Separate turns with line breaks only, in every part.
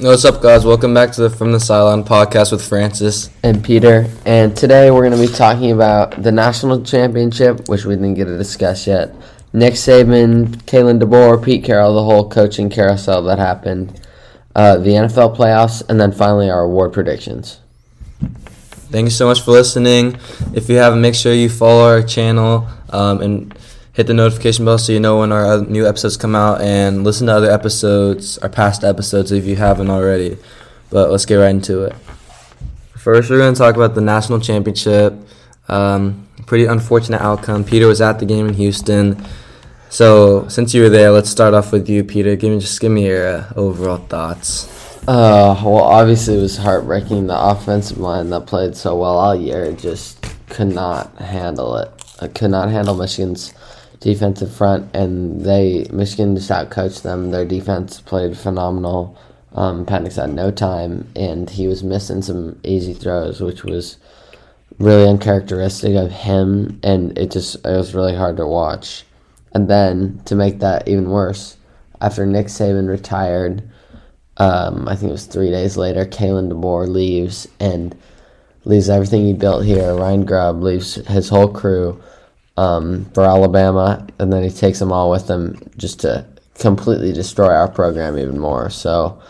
What's up, guys? Welcome back to the From the Sideline podcast with Francis.
and Peter. And today we're going to be talking about the national championship, which we didn't get to discuss yet. Nick Saban, Kalen DeBoer, Pete Carroll, the whole coaching carousel that happened, uh, the NFL playoffs, and then finally our award predictions.
Thank you so much for listening. If you haven't, make sure you follow our channel um, and hit the notification bell so you know when our new episodes come out and listen to other episodes, our past episodes if you haven't already. But let's get right into it. First, we're going to talk about the national championship. Um, pretty unfortunate outcome. Peter was at the game in Houston. So, since you were there, let's start off with you, Peter. Give me just give me your uh, overall thoughts.
Uh, well, obviously it was heartbreaking. The offensive line that played so well all year just could not handle it. I could not handle Michigan's defensive front, and they Michigan just outcoached them. Their defense played phenomenal. Um, Penix had no time, and he was missing some easy throws, which was really uncharacteristic of him, and it just it was really hard to watch. And then to make that even worse, after Nick Saban retired, um, I think it was three days later, Kalen DeBoer leaves and leaves everything he built here. Ryan Grubb leaves his whole crew um, for Alabama, and then he takes them all with him just to completely destroy our program even more. So,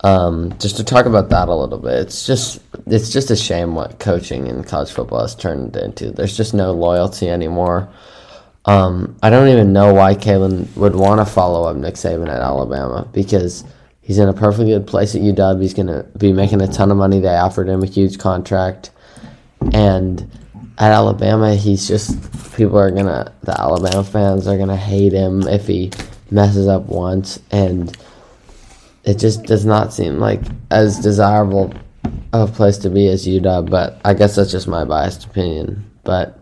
um, just to talk about that a little bit, it's just it's just a shame what coaching in college football has turned into. There's just no loyalty anymore. Um, I don't even know why Kalen would want to follow up Nick Saban at Alabama because he's in a perfectly good place at UW. He's going to be making a ton of money. They offered him a huge contract. And at Alabama, he's just, people are to, the Alabama fans are to hate him if he messes up once. And it just does not seem like as desirable of a place to be as UW. But I guess that's just my biased opinion. But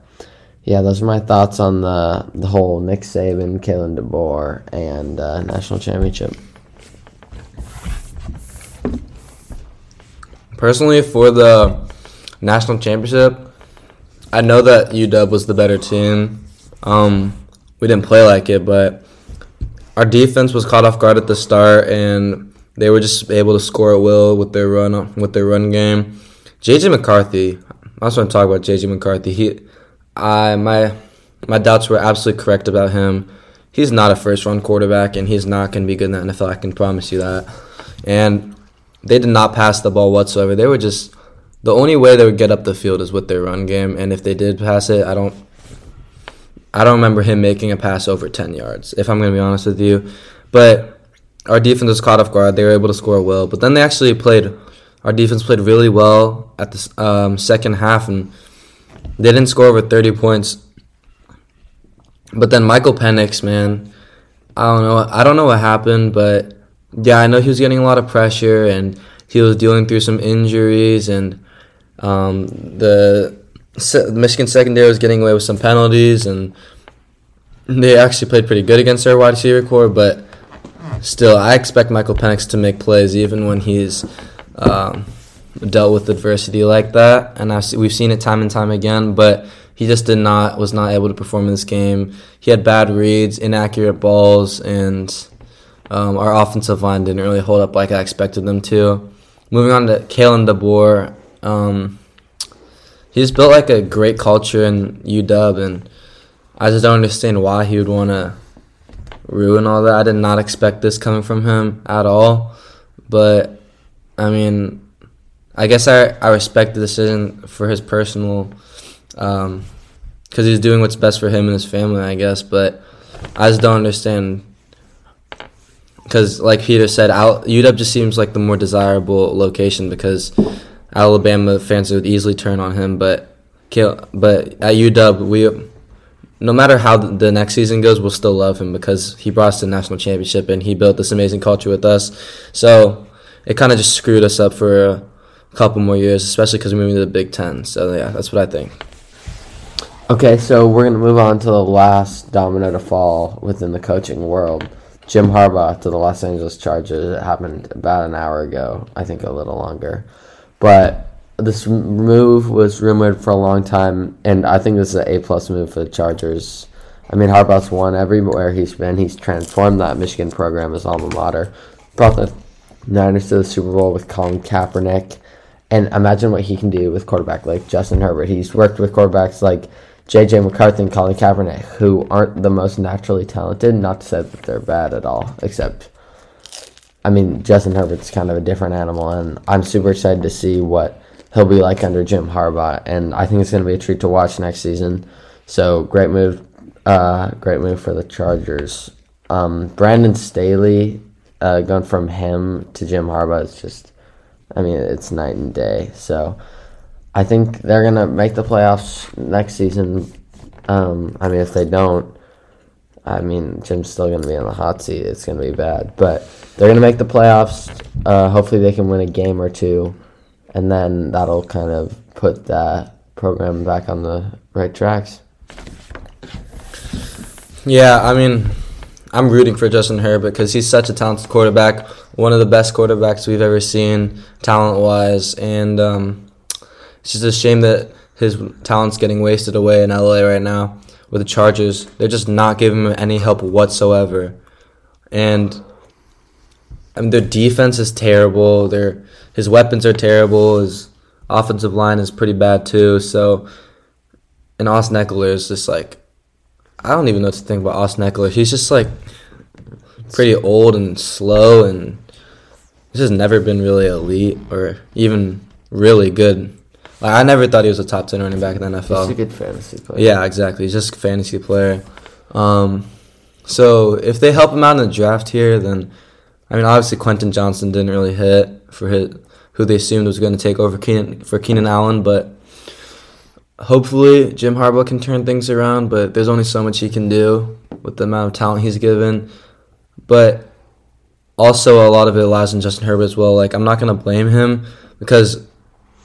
yeah, those are my thoughts on the the whole Nick Saban, Kalen DeBoer, and uh, national championship.
Personally, for the national championship, I know that UW was the better team. Um, we didn't play like it, but our defense was caught off guard at the start, and they were just able to score at will with their run with their run game. JJ McCarthy, I also want to talk about JJ McCarthy. He, I my my doubts were absolutely correct about him. He's not a first round quarterback, and he's not going to be good in the NFL. I can promise you that. And they did not pass the ball whatsoever. They were just the only way they would get up the field is with their run game, and if they did pass it, I don't. I don't remember him making a pass over 10 yards, if I'm going to be honest with you. But our defense was caught off guard. They were able to score well. But then they actually played, our defense played really well at the um, second half, and they didn't score over 30 points. But then Michael Penix, man, I don't know. I don't know what happened, but yeah, I know he was getting a lot of pressure and he was dealing through some injuries, and um, the se- Michigan secondary was getting away with some penalties, and they actually played pretty good against their wide receiver corps. But still, I expect Michael Penix to make plays even when he's um, dealt with adversity like that, and I've, we've seen it time and time again. But he just did not was not able to perform in this game. He had bad reads, inaccurate balls, and um, our offensive line didn't really hold up like I expected them to. Moving on to Kalen DeBoer, um, he's built like a great culture in UW, and I just don't understand why he would want to ruin all that. I did not expect this coming from him at all, but I mean, I guess I I respect the decision for his personal, because he's doing what's best for him and his family, I guess. But I just don't understand because, like Peter said, UW just seems like the more desirable location because Alabama fans would easily turn on him. But but at UW, we no matter how the next season goes, we'll still love him because he brought us to the national championship and he built this amazing culture with us. So it kind of just screwed us up for a couple more years, especially because we moved to the Big Ten. So yeah, that's what I think.
Okay, so we're gonna move on to the last domino to fall within the coaching world. Jim Harbaugh to the Los Angeles Chargers. It happened about an hour ago, I think a little longer, but this move was rumored for a long time, and I think this is an A plus move for the Chargers. I mean, Harbaugh's won everywhere he's been. He's transformed that Michigan program, his alma mater, brought the Niners to the Super Bowl with Colin Kaepernick. And imagine what he can do with quarterback like Justin Herbert. He's worked with quarterbacks like J.J. McCarthy and Colin Kaepernick, who aren't the most naturally talented. Not to say that they're bad at all, except, I mean, Justin Herbert's kind of a different animal, and I'm super excited to see what he'll be like under Jim Harbaugh. And I think it's going to be a treat to watch next season. So great move, uh, great move for the Chargers. Um, Brandon Staley, uh, going from him to Jim Harbaugh is just, I mean, it's night and day. So I think they're gonna make the playoffs next season. Um, I mean, if they don't, I mean, Jim's still gonna be in the hot seat. It's gonna be bad, but they're gonna make the playoffs. Uh, hopefully, they can win a game or two, and then that'll kind of put that program back on the right tracks.
Yeah, I mean, I'm rooting for Justin Herbert because he's such a talented quarterback, one of the best quarterbacks we've ever seen, talent wise, and um, it's just a shame that his talent's getting wasted away in LA right now with the Chargers. They're just not giving him any help whatsoever, and I mean their defense is terrible. Their his weapons are terrible. His offensive line is pretty bad too. So, and Austin Ekeler is just like I don't even know what to think about Austin Ekeler. He's just like pretty old and slow, and he's just never been really elite or even really good. Like I never thought he was a top ten running back in the NFL.
He's a good fantasy player.
Yeah, exactly. He's just a fantasy player. Um, so if they help him out in the draft here, then I mean, obviously Quentin Johnston didn't really hit for his, who they assumed was going to take over Keenan, for Keenan Allen, but hopefully Jim Harbaugh can turn things around, but there's only so much he can do with the amount of talent he's given. But also a lot of it lies in Justin Herbert as well. Like I'm not gonna blame him because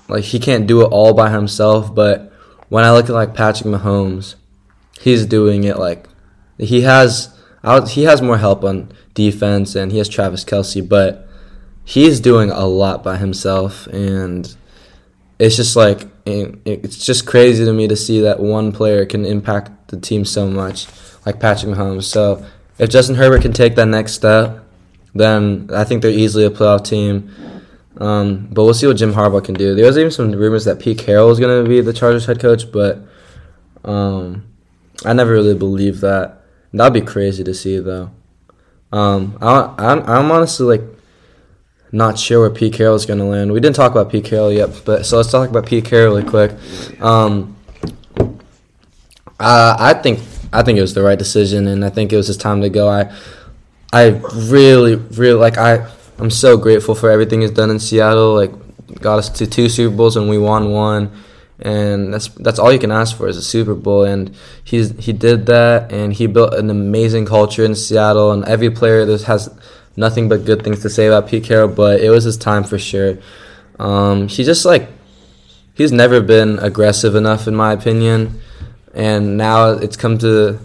like he can't do it all by himself. But when I look at like Patrick Mahomes, he's doing it like he has he has more help on defense and he has Travis Kelce, but he's doing a lot by himself and it's just like it's just crazy to me to see that one player can impact the team so much, like Patrick Mahomes. So if Justin Herbert can take that next step, then I think they're easily a playoff team. Um, but we'll see what Jim Harbaugh can do. There was even some rumors that Pete Carroll is going to be the Chargers head coach, but um, I never really believed that. That'd be crazy to see, though. Um, I, I'm, I'm honestly like not sure where Pete Carroll is going to land. We didn't talk about Pete Carroll yet, but so let's talk about Pete Carroll really quick. Um, I think I think it was the right decision, and I think it was his time to go. I I really really like I I'm so grateful for everything he's done in Seattle. Like got us to two Super Bowls and we won one, and that's that's all you can ask for is a Super Bowl. And he's he did that, and he built an amazing culture in Seattle, and every player that has nothing but good things to say about Pete Carroll, but it was his time for sure. Um, he just like he's never been aggressive enough, in my opinion, and now it's come to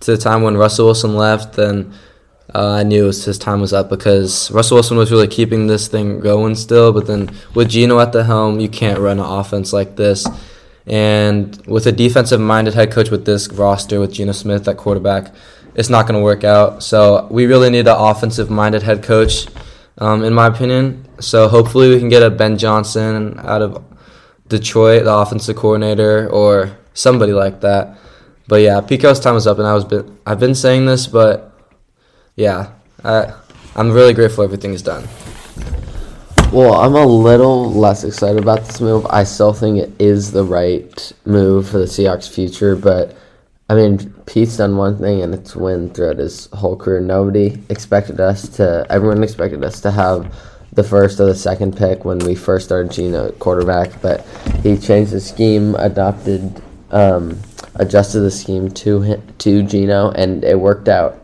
to the time when Russell Wilson left, and uh, I knew his time was up because Russell Wilson was really keeping this thing going still, but then with Geno at the helm, you can't run an offense like this. And with a defensive minded head coach with this roster, with Geno Smith at quarterback, it's not going to work out. So we really need an offensive minded head coach, um, in my opinion. So hopefully we can get a Ben Johnson out of Detroit, the offensive coordinator, or somebody like that. But yeah, Pico's time is up, and I was been, I've been saying this, but yeah, I I'm really grateful everything is done.
Well, I'm a little less excited about this move. I still think it is the right move for the Seahawks' future, but I mean, Pete's done one thing and it's win throughout his whole career. Nobody expected us to, everyone expected us to have the first or the second pick when we first started Geno at quarterback, but he changed the scheme, adopted, um, adjusted the scheme to to Geno, and it worked out.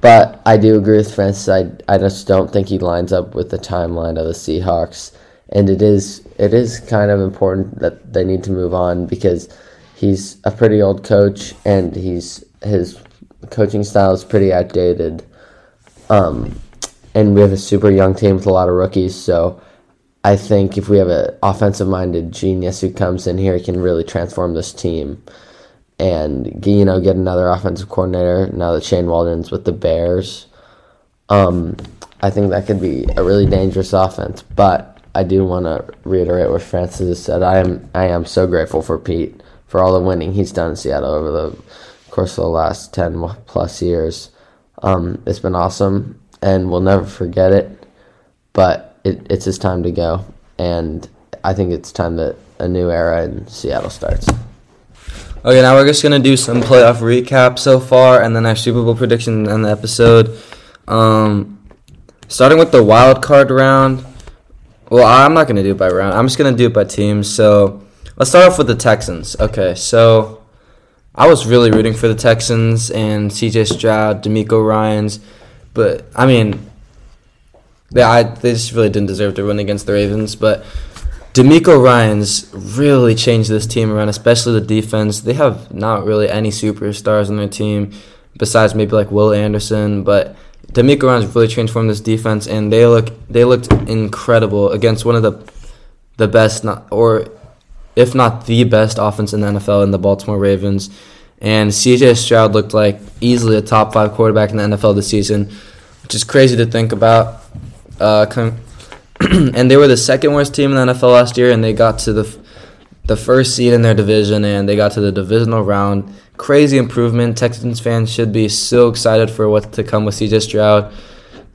But I do agree with Francis. I, I just don't think he lines up with the timeline of the Seahawks, and it is it is kind of important that they need to move on because he's a pretty old coach and he's his coaching style is pretty outdated. Um, and we have a super young team with a lot of rookies, so I think if we have an offensive minded genius who comes in here, he can really transform this team and you know get another offensive coordinator now that Shane Waldron's with the Bears. Um, I think that could be a really dangerous offense. But I do want to reiterate what Francis said. I am I am so grateful for Pete for all the winning he's done in Seattle over the course of the last ten plus years. Um, it's been awesome, and we'll never forget it. But it, it's his time to go, and I think it's time that a new era in Seattle starts.
Okay, now we're just gonna do some playoff recap so far, and then our Super Bowl prediction in the episode. Um, starting with the wild card round. Well, I'm not gonna do it by round. I'm just gonna do it by teams. So let's start off with the Texans. Okay, so I was really rooting for the Texans and C.J. Stroud, DeMeco Ryans, but I mean, they I, they just really didn't deserve to win against the Ravens, but. DeMeco Ryans really changed this team around, especially the defense. They have not really any superstars on their team besides maybe like Will Anderson, but DeMeco Ryans really transformed this defense, and they look they looked incredible against one of the the best, not, or if not the best offense in the NFL in the Baltimore Ravens. And CJ Stroud looked like easily a top five quarterback in the NFL this season, which is crazy to think about. Uh, and they were the second worst team in the NFL last year, and they got to the the first seed in their division, and they got to the divisional round. Crazy improvement. Texans fans should be so excited for what's to come with CJ Stroud,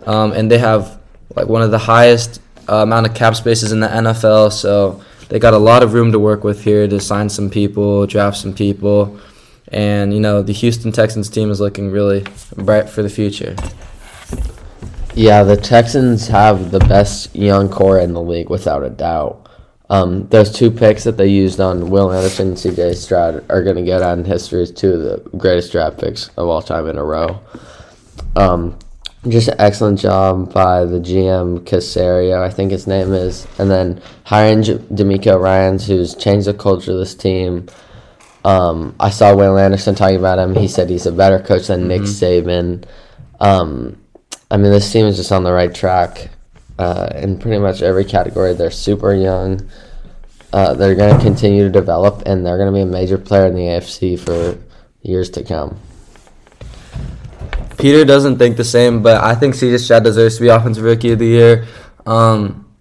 um, and they have like one of the highest uh, amount of cap spaces in the NFL, so they got a lot of room to work with here to sign some people, draft some people, and you know the Houston Texans team is looking really bright for the future.
Yeah, the Texans have the best young core in the league without a doubt. Um, those two picks that they used on Will Anderson and CJ Stroud are going to get on history as two of the greatest draft picks of all time in a row. Um, just an excellent job by the GM Caserio, I think his name is, and then hiring J- DeMeco Ryans, who's changed the culture of this team. Um, I saw Will Anderson talking about him. He said he's a better coach than mm-hmm. Nick Saban. Um, I mean, this team is just on the right track uh, in pretty much every category. They're super young. Uh, they're going to continue to develop, and they're going to be a major player in the AFC for years to come.
Peter doesn't think the same, but I think CJ Stroud deserves to be Offensive Rookie of the Year. Um,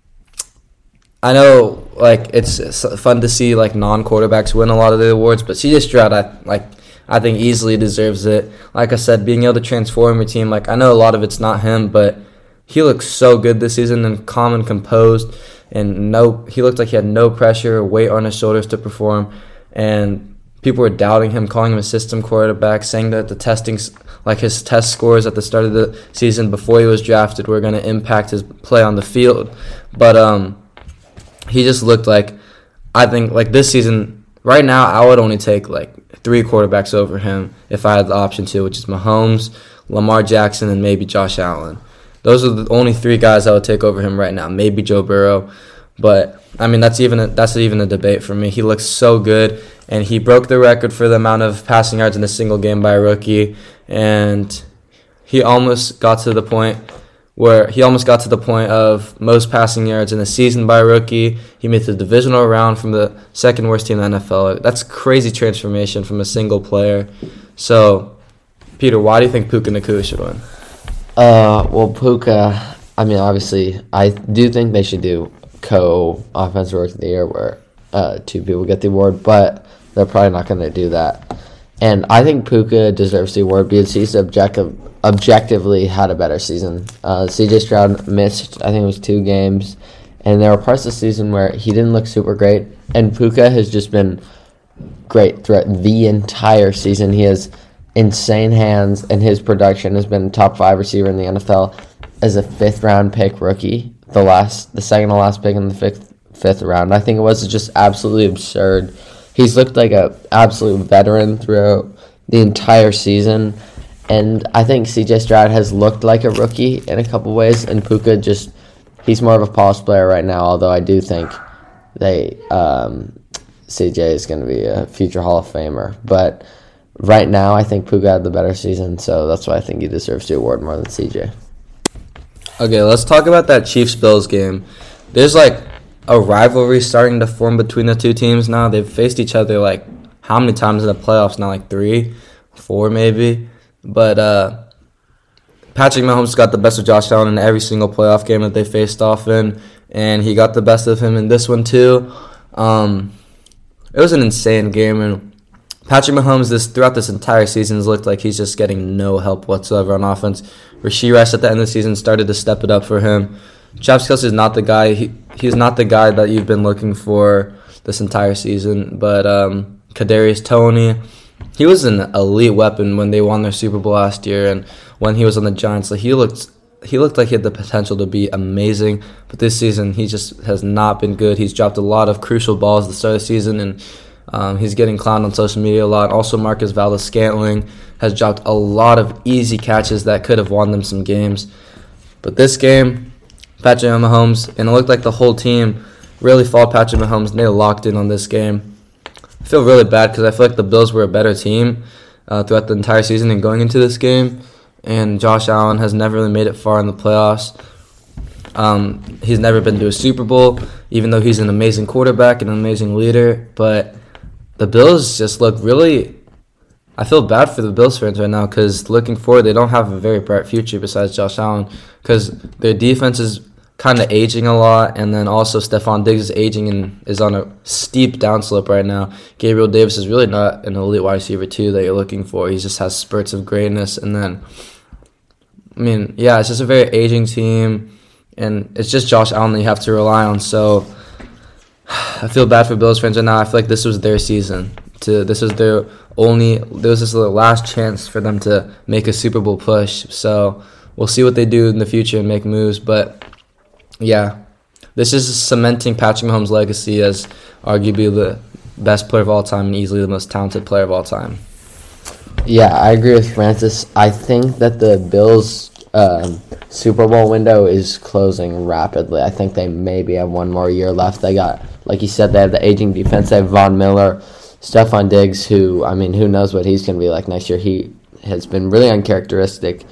I know, like it's fun to see like non-quarterbacks win a lot of the awards, but CJ Stroud, I like I think easily deserves it. Like I said, being able to transform your team, like I know a lot of it's not him, but he looks so good this season and calm and composed. And no he looked like he had no pressure or weight on his shoulders to perform. And people were doubting him calling him a system quarterback saying that the testing like his test scores at the start of the season before he was drafted were going to impact his play on the field. But um he just looked like I think like this season right now I would only take like three quarterbacks over him if I had the option to, which is Mahomes, Lamar Jackson, and maybe Josh Allen. Those are the only three guys I would take over him right now. Maybe Joe Burrow, but I mean that's even a, that's even a debate for me. He looks so good, and he broke the record for the amount of passing yards in a single game by a rookie, and he almost got to the point where he almost got to the point of most passing yards in a season by a rookie. He made the divisional round from the second worst team in the NFL. That's crazy transformation from a single player. So, Peter, why do you think Puka Nacua should win?
Uh, well, Puka. I mean, obviously, I do think they should do co offensive rookie of the year where uh, two people get the award, but they're probably not going to do that. And I think Puka deserves the award because he's objective objectively had a better season. Uh, CJ Stroud missed, I think it was two games, and there were parts of the season where he didn't look super great. And Puka has just been great throughout the entire season. He has insane hands, and his production has been top five receiver in the NFL as a fifth round pick rookie. The last, the second to last pick in the fifth fifth round. I think it was just absolutely absurd. He's looked like a absolute veteran throughout the entire season and I think CJ Stroud has looked like a rookie in a couple ways, and Puka just he's more of a polished player right now. Although I do think they um, CJ is going to be a future Hall of Famer, but right now I think Puka had the better season, so that's why I think he deserves the award more than CJ.
Okay, let's talk about that Chiefs Bills game. There's like a rivalry starting to form between the two teams now. They've faced each other like how many times in the playoffs now? Like three, four maybe. But uh, Patrick Mahomes got the best of Josh Allen in every single playoff game that they faced off in, and he got the best of him in this one too. Um, it was an insane game, and Patrick Mahomes this throughout this entire season has looked like he's just getting no help whatsoever on offense. Rashee Rice at the end of the season started to step it up for him. Travis Kelce is not the guy. He, he's not the guy that you've been looking for this entire season. But um, Kadarius Toney, he was an elite weapon when they won their Super Bowl last year, and when he was on the Giants, like he looked he looked like he had the potential to be amazing. But this season, he just has not been good. He's dropped a lot of crucial balls at the start of the season, and um, he's getting clowned on social media a lot. Also, Marquez Valdes Scantling has dropped a lot of easy catches that could have won them some games. But this game, Patrick Mahomes, and it looked like the whole team really followed Patrick Mahomes. And they locked in on this game. I feel really bad because I feel like the Bills were a better team uh, throughout the entire season and going into this game. And Josh Allen has never really made it far in the playoffs. Um, he's never been to a Super Bowl, even though he's an amazing quarterback and an amazing leader. But the Bills just look really. I feel bad for the Bills fans right now because looking forward, they don't have a very bright future besides Josh Allen because their defense is kind of aging a lot, and then also Stefon Diggs is aging and is on a steep downslope right now. Gabriel Davis is really not an elite wide receiver too that you're looking for. He just has spurts of greatness, and then I mean, yeah, it's just a very aging team, and it's just Josh Allen that you have to rely on. So I feel bad for Bills fans right now. I feel like this was their season. To this was their only. This was the last chance for them to make a Super Bowl push. So we'll see what they do in the future and make moves. But yeah, this is cementing Patrick Mahomes' legacy as arguably the best player of all time and easily the most talented player of all time.
Yeah, I agree with Francis. I think that the Bills' um, Super Bowl window is closing rapidly. I think they maybe have one more year left. They got, like you said, they have the aging defense. They have Von Miller, Stefon Diggs, who, I mean, who knows what he's going to be like next year. He has been really uncharacteristic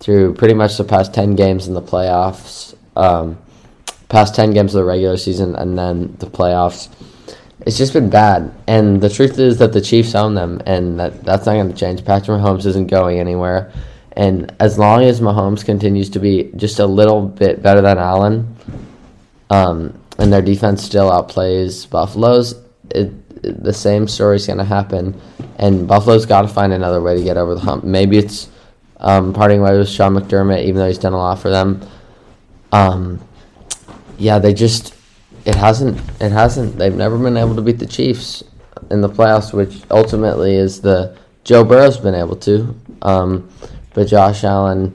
through pretty much the past 10 games in the playoffs, um, past 10 games of the regular season, and then the playoffs it's just been bad. And the truth is that the Chiefs own them, and that, that's not going to change. Patrick Mahomes isn't going anywhere. And as long as Mahomes continues to be just a little bit better than Allen, um, and their defense still outplays Buffalo's, it, it, the same story's going to happen. And Buffalo's got to find another way to get over the hump. Maybe it's um, parting ways with Sean McDermott, even though he's done a lot for them. Um, yeah, they just it hasn't it hasn't they've never been able to beat the Chiefs in the playoffs, which ultimately is the Joe Burrow's been able to, um, but Josh Allen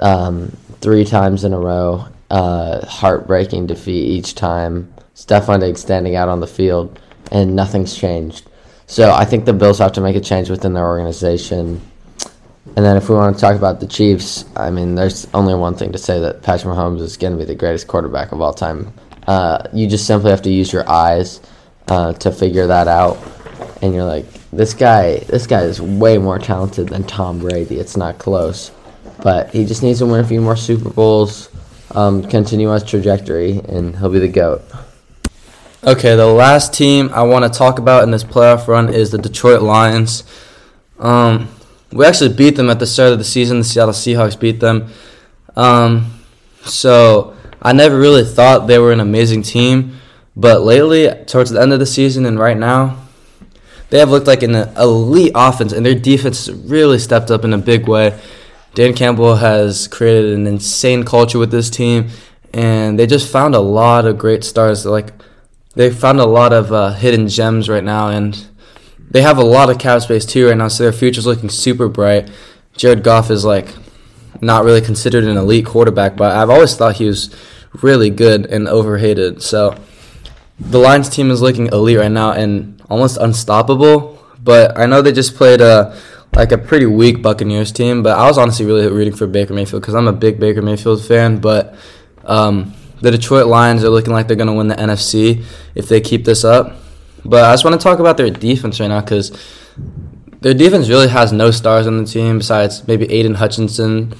um, three times in a row, uh, heartbreaking defeat each time. Stefon Diggs standing out on the field, and nothing's changed. So I think the Bills have to make a change within their organization. And then if we want to talk about the Chiefs, I mean, there's only one thing to say that Patrick Mahomes is going to be the greatest quarterback of all time. Uh, you just simply have to use your eyes uh, to figure that out. And you're like, this guy, this guy is way more talented than Tom Brady. It's not close, but he just needs to win a few more Super Bowls, um, continue his trajectory, and he'll be the goat.
Okay, the last team I want to talk about in this playoff run is the Detroit Lions. Um, we actually beat them at the start of the season. The Seattle Seahawks beat them. Um, so I never really thought they were an amazing team, but lately, towards the end of the season and right now, they have looked like an elite offense, and their defense really stepped up in a big way. Dan Campbell has created an insane culture with this team, and they just found a lot of great stars. Like they found a lot of uh, hidden gems right now, and they have a lot of cap space too right now. So their future's looking super bright. Jared Goff is like not really considered an elite quarterback, but I've always thought he was really good and overhated. So the Lions team is looking elite right now and almost unstoppable. But I know they just played a like a pretty weak Buccaneers team. But I was honestly really rooting for Baker Mayfield because I'm a big Baker Mayfield fan. But um, the Detroit Lions are looking like they're going to win the NFC if they keep this up. But I just want to talk about their defense right now because their defense really has no stars on the team besides maybe Aidan Hutchinson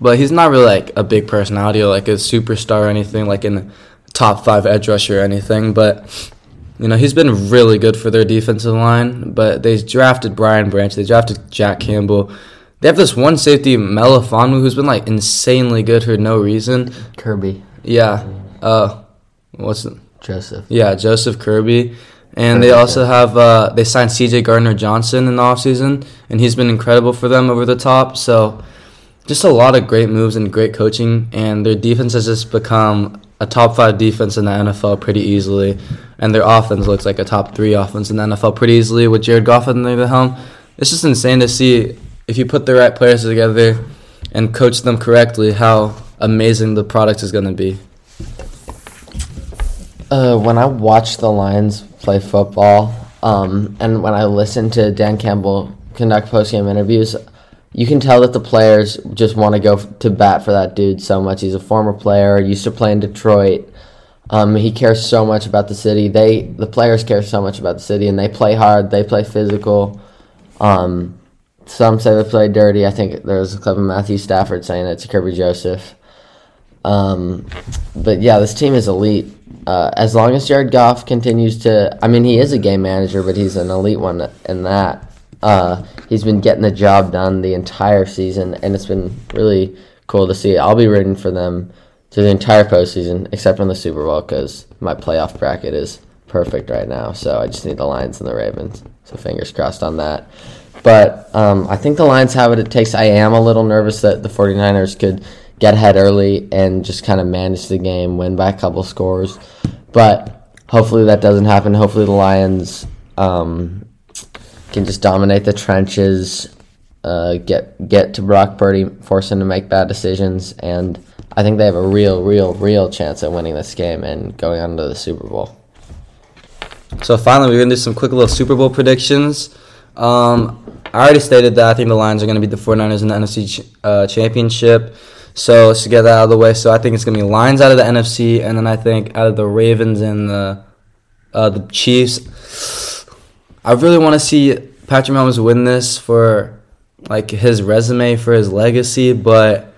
but he's not really like a big personality or like a superstar or anything, like in the top five edge rusher or anything. But you know, he's been really good for their defensive line. But they drafted Brian Branch, they drafted Jack Campbell. They have this one safety, Melifonwu, who's been like insanely good for no reason.
Kerby
Yeah. Uh, what's it?
Joseph.
Yeah, Joseph Kerby. And they also have uh, they signed CJ Gardner Johnson in the offseason, and he's been incredible for them over the top. So just a lot of great moves and great coaching, and their defense has just become a top five defense in the NFL pretty easily, and their offense looks like a top three offense in the NFL pretty easily with Jared Goff at the helm. It's just insane to see if you put the right players together and coach them correctly, how amazing the product is going to be.
Uh, when I watch the Lions play football, um, and when I listen to Dan Campbell conduct post-game interviews, you can tell that the players just want to go to bat for that dude so much. He's a former player, used to play in Detroit. Um, he cares so much about the city. They, the players, care so much about the city, and they play hard. They play physical. Um, some say they play dirty. I think there was a clip of Matthew Stafford saying it to Kerby Joseph. Um, but yeah, this team is elite. Uh, as long as Jared Goff continues to, I mean, he is a game manager, but he's an elite one in that. Uh, he's been getting the job done the entire season, and it's been really cool to see. I'll be rooting for them through the entire postseason, except in the Super Bowl, because my playoff bracket is perfect right now. So I just need the Lions and the Ravens. So fingers crossed on that. But um, I think the Lions have what it takes. I am a little nervous that the 49ers could get ahead early and just kind of manage the game, win by a couple scores. But hopefully that doesn't happen. Hopefully the Lions um, can just dominate the trenches, uh, get get to Brock Purdy, force him to make bad decisions, and I think they have a real, real, real chance at winning this game and going on to the Super Bowl.
So finally, we're gonna do some quick little Super Bowl predictions. Um, I already stated that I think the Lions are gonna beat the 49ers in the NFC uh, Championship. So let's get that out of the way. So I think it's gonna be Lions out of the NFC, and then I think out of the Ravens and the uh, the Chiefs. I really want to see Patrick Mahomes win this for like his resume for his legacy, but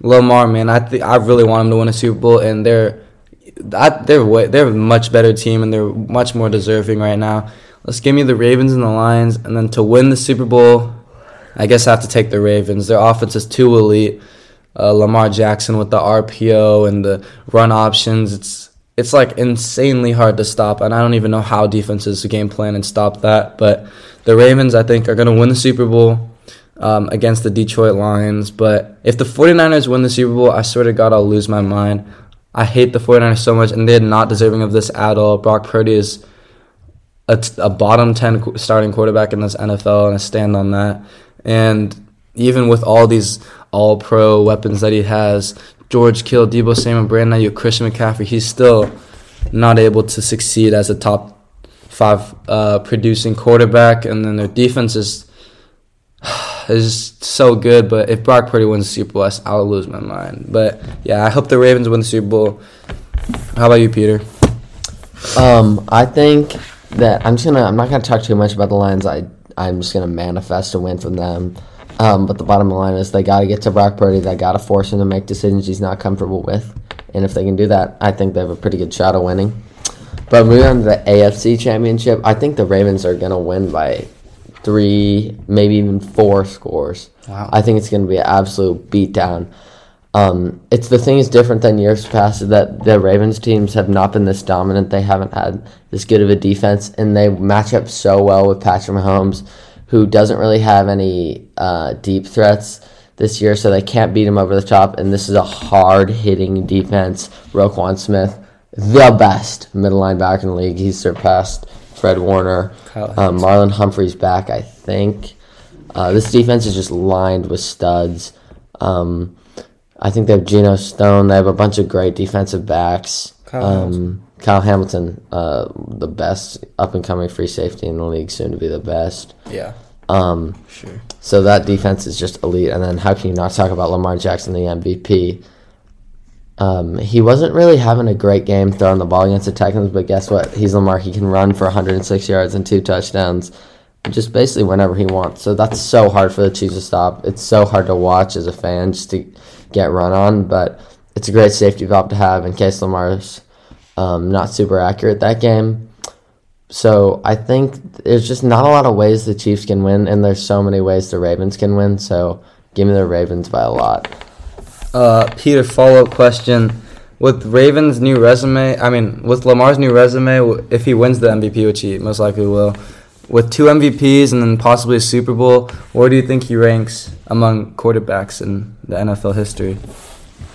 Lamar, man, I think I really want him to win a Super Bowl, and they're that they're way, they're a much better team and they're much more deserving right now. Let's give me the Ravens and the Lions, and then to win the Super Bowl, I guess I have to take the Ravens. Their offense is too elite. Uh, Lamar Jackson with the RPO and the run options, it's it's like insanely hard to stop, and I don't even know how defenses game plan and stop that. But the Ravens, I think, are going to win the Super Bowl um, against the Detroit Lions. But if the 49ers win the Super Bowl, I swear to God, I'll lose my mind. I hate the 49ers so much, and they're not deserving of this at all. Brock Purdy is a, a bottom 10 starting quarterback in this NFL, and I stand on that. And even with all these all pro weapons that he has George Kittle, Deebo Samuel, Brandon Aiyuk, Christian McCaffrey he's still not able to succeed as a top five uh, producing quarterback. And then their defense is is so good. But if Brock Purdy wins the Super Bowl, I'll lose my mind. But yeah, I hope the Ravens win the Super Bowl. How about you, Peter?
Um, I think that I'm just gonna. I'm not gonna talk too much about the Lions. I I'm just gonna manifest a win from them. Um, but the bottom line is they got to get to Brock Purdy. They got to force him to make decisions he's not comfortable with. And if they can do that, I think they have a pretty good shot of winning. But moving on to the AFC Championship, I think the Ravens are gonna win by three, maybe even four scores.
Wow.
I think it's gonna be an absolute beatdown. Um, it's the thing is different than years past that the Ravens teams have not been this dominant. They haven't had this good of a defense, and they match up so well with Patrick Mahomes, who doesn't really have any uh, deep threats this year, so they can't beat him over the top. And this is a hard hitting defense. Roquan Smith, the best middle linebacker in the league. He's surpassed Fred Warner. Um, Marlon Humphrey's back, I think. Uh, this defense is just lined with studs. Um, I think they have Geno Stone. They have a bunch of great defensive backs.
Kyle
um, Kyle Hamilton, uh, the best up and coming free safety in the league, soon to be the best.
Yeah,
Um,
sure.
so that defense is just elite. And then how can you not talk about Lamar Jackson, the MVP? Um, he wasn't really having a great game throwing the ball against the Texans, but guess what? He's Lamar. He can run for 106 yards and two touchdowns, just basically whenever he wants. So that's so hard for the Chiefs to stop. It's so hard to watch as a fan just to get run on, but it's a great safety valve to have in case Lamar's um, not super accurate that game. so I think there's just not a lot of ways the Chiefs can win, and there's so many ways the Ravens can win. So give me the Ravens by a lot.
Uh, Peter, follow up question. With Ravens' new resume, I mean, with Lamar's new resume, if he wins the MVP, which he most likely will, with two MVPs and then possibly a Super Bowl, where do you think he ranks among quarterbacks in the NFL history?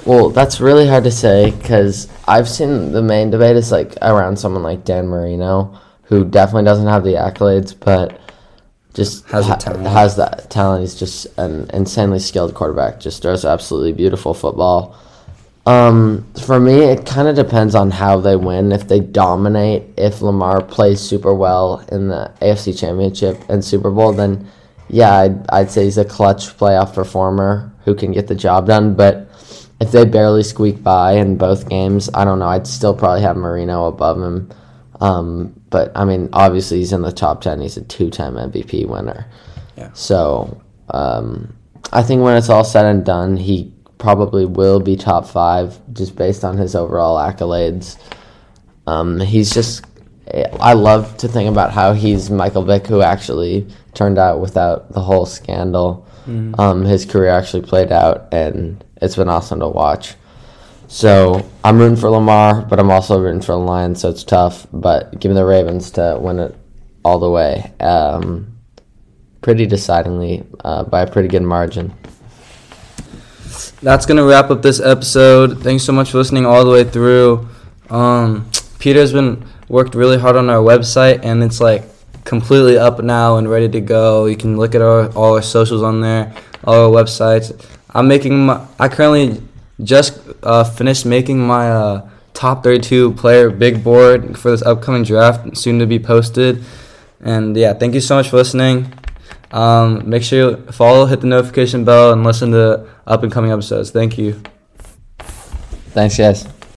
Well, that's really hard to say because I've seen the main debate is like around someone like Dan Marino, who definitely doesn't have the accolades, but just
Has
ha-
talent.
has that talent. He's just an insanely skilled quarterback. Just throws absolutely beautiful football. Um, for me, it kind of depends on how they win. If they dominate, if Lamar plays super well in the AFC Championship and Super Bowl, then yeah, I'd, I'd say he's a clutch playoff performer who can get the job done. But if they barely squeak by in both games, I don't know. I'd still probably have Marino above him. Um, but I mean, obviously, he's in the top 10. He's a two time MVP winner.
Yeah.
So um, I think when it's all said and done, he probably will be top five just based on his overall accolades. Um, he's just, I love to think about how he's Michael Vick, who actually turned out without the whole scandal. Um, his career actually played out, and it's been awesome to watch. So I'm rooting for Lamar, but I'm also rooting for the Lions, so it's tough. But give me the Ravens to win it all the way. Um, pretty decidingly uh, by a pretty good margin.
That's gonna wrap up this episode. Thanks so much for listening all the way through. Um, Peter's been worked really hard on our website, and it's like completely up now and ready to go. You can look at our all our socials on there, all our websites. I'm making my. I currently just uh, finished making my uh, top 32 player big board for this upcoming draft, soon to be posted. And yeah, thank you so much for listening. Um, make sure you follow, hit the notification bell, and listen to up and coming episodes. Thank you.
Thanks, guys.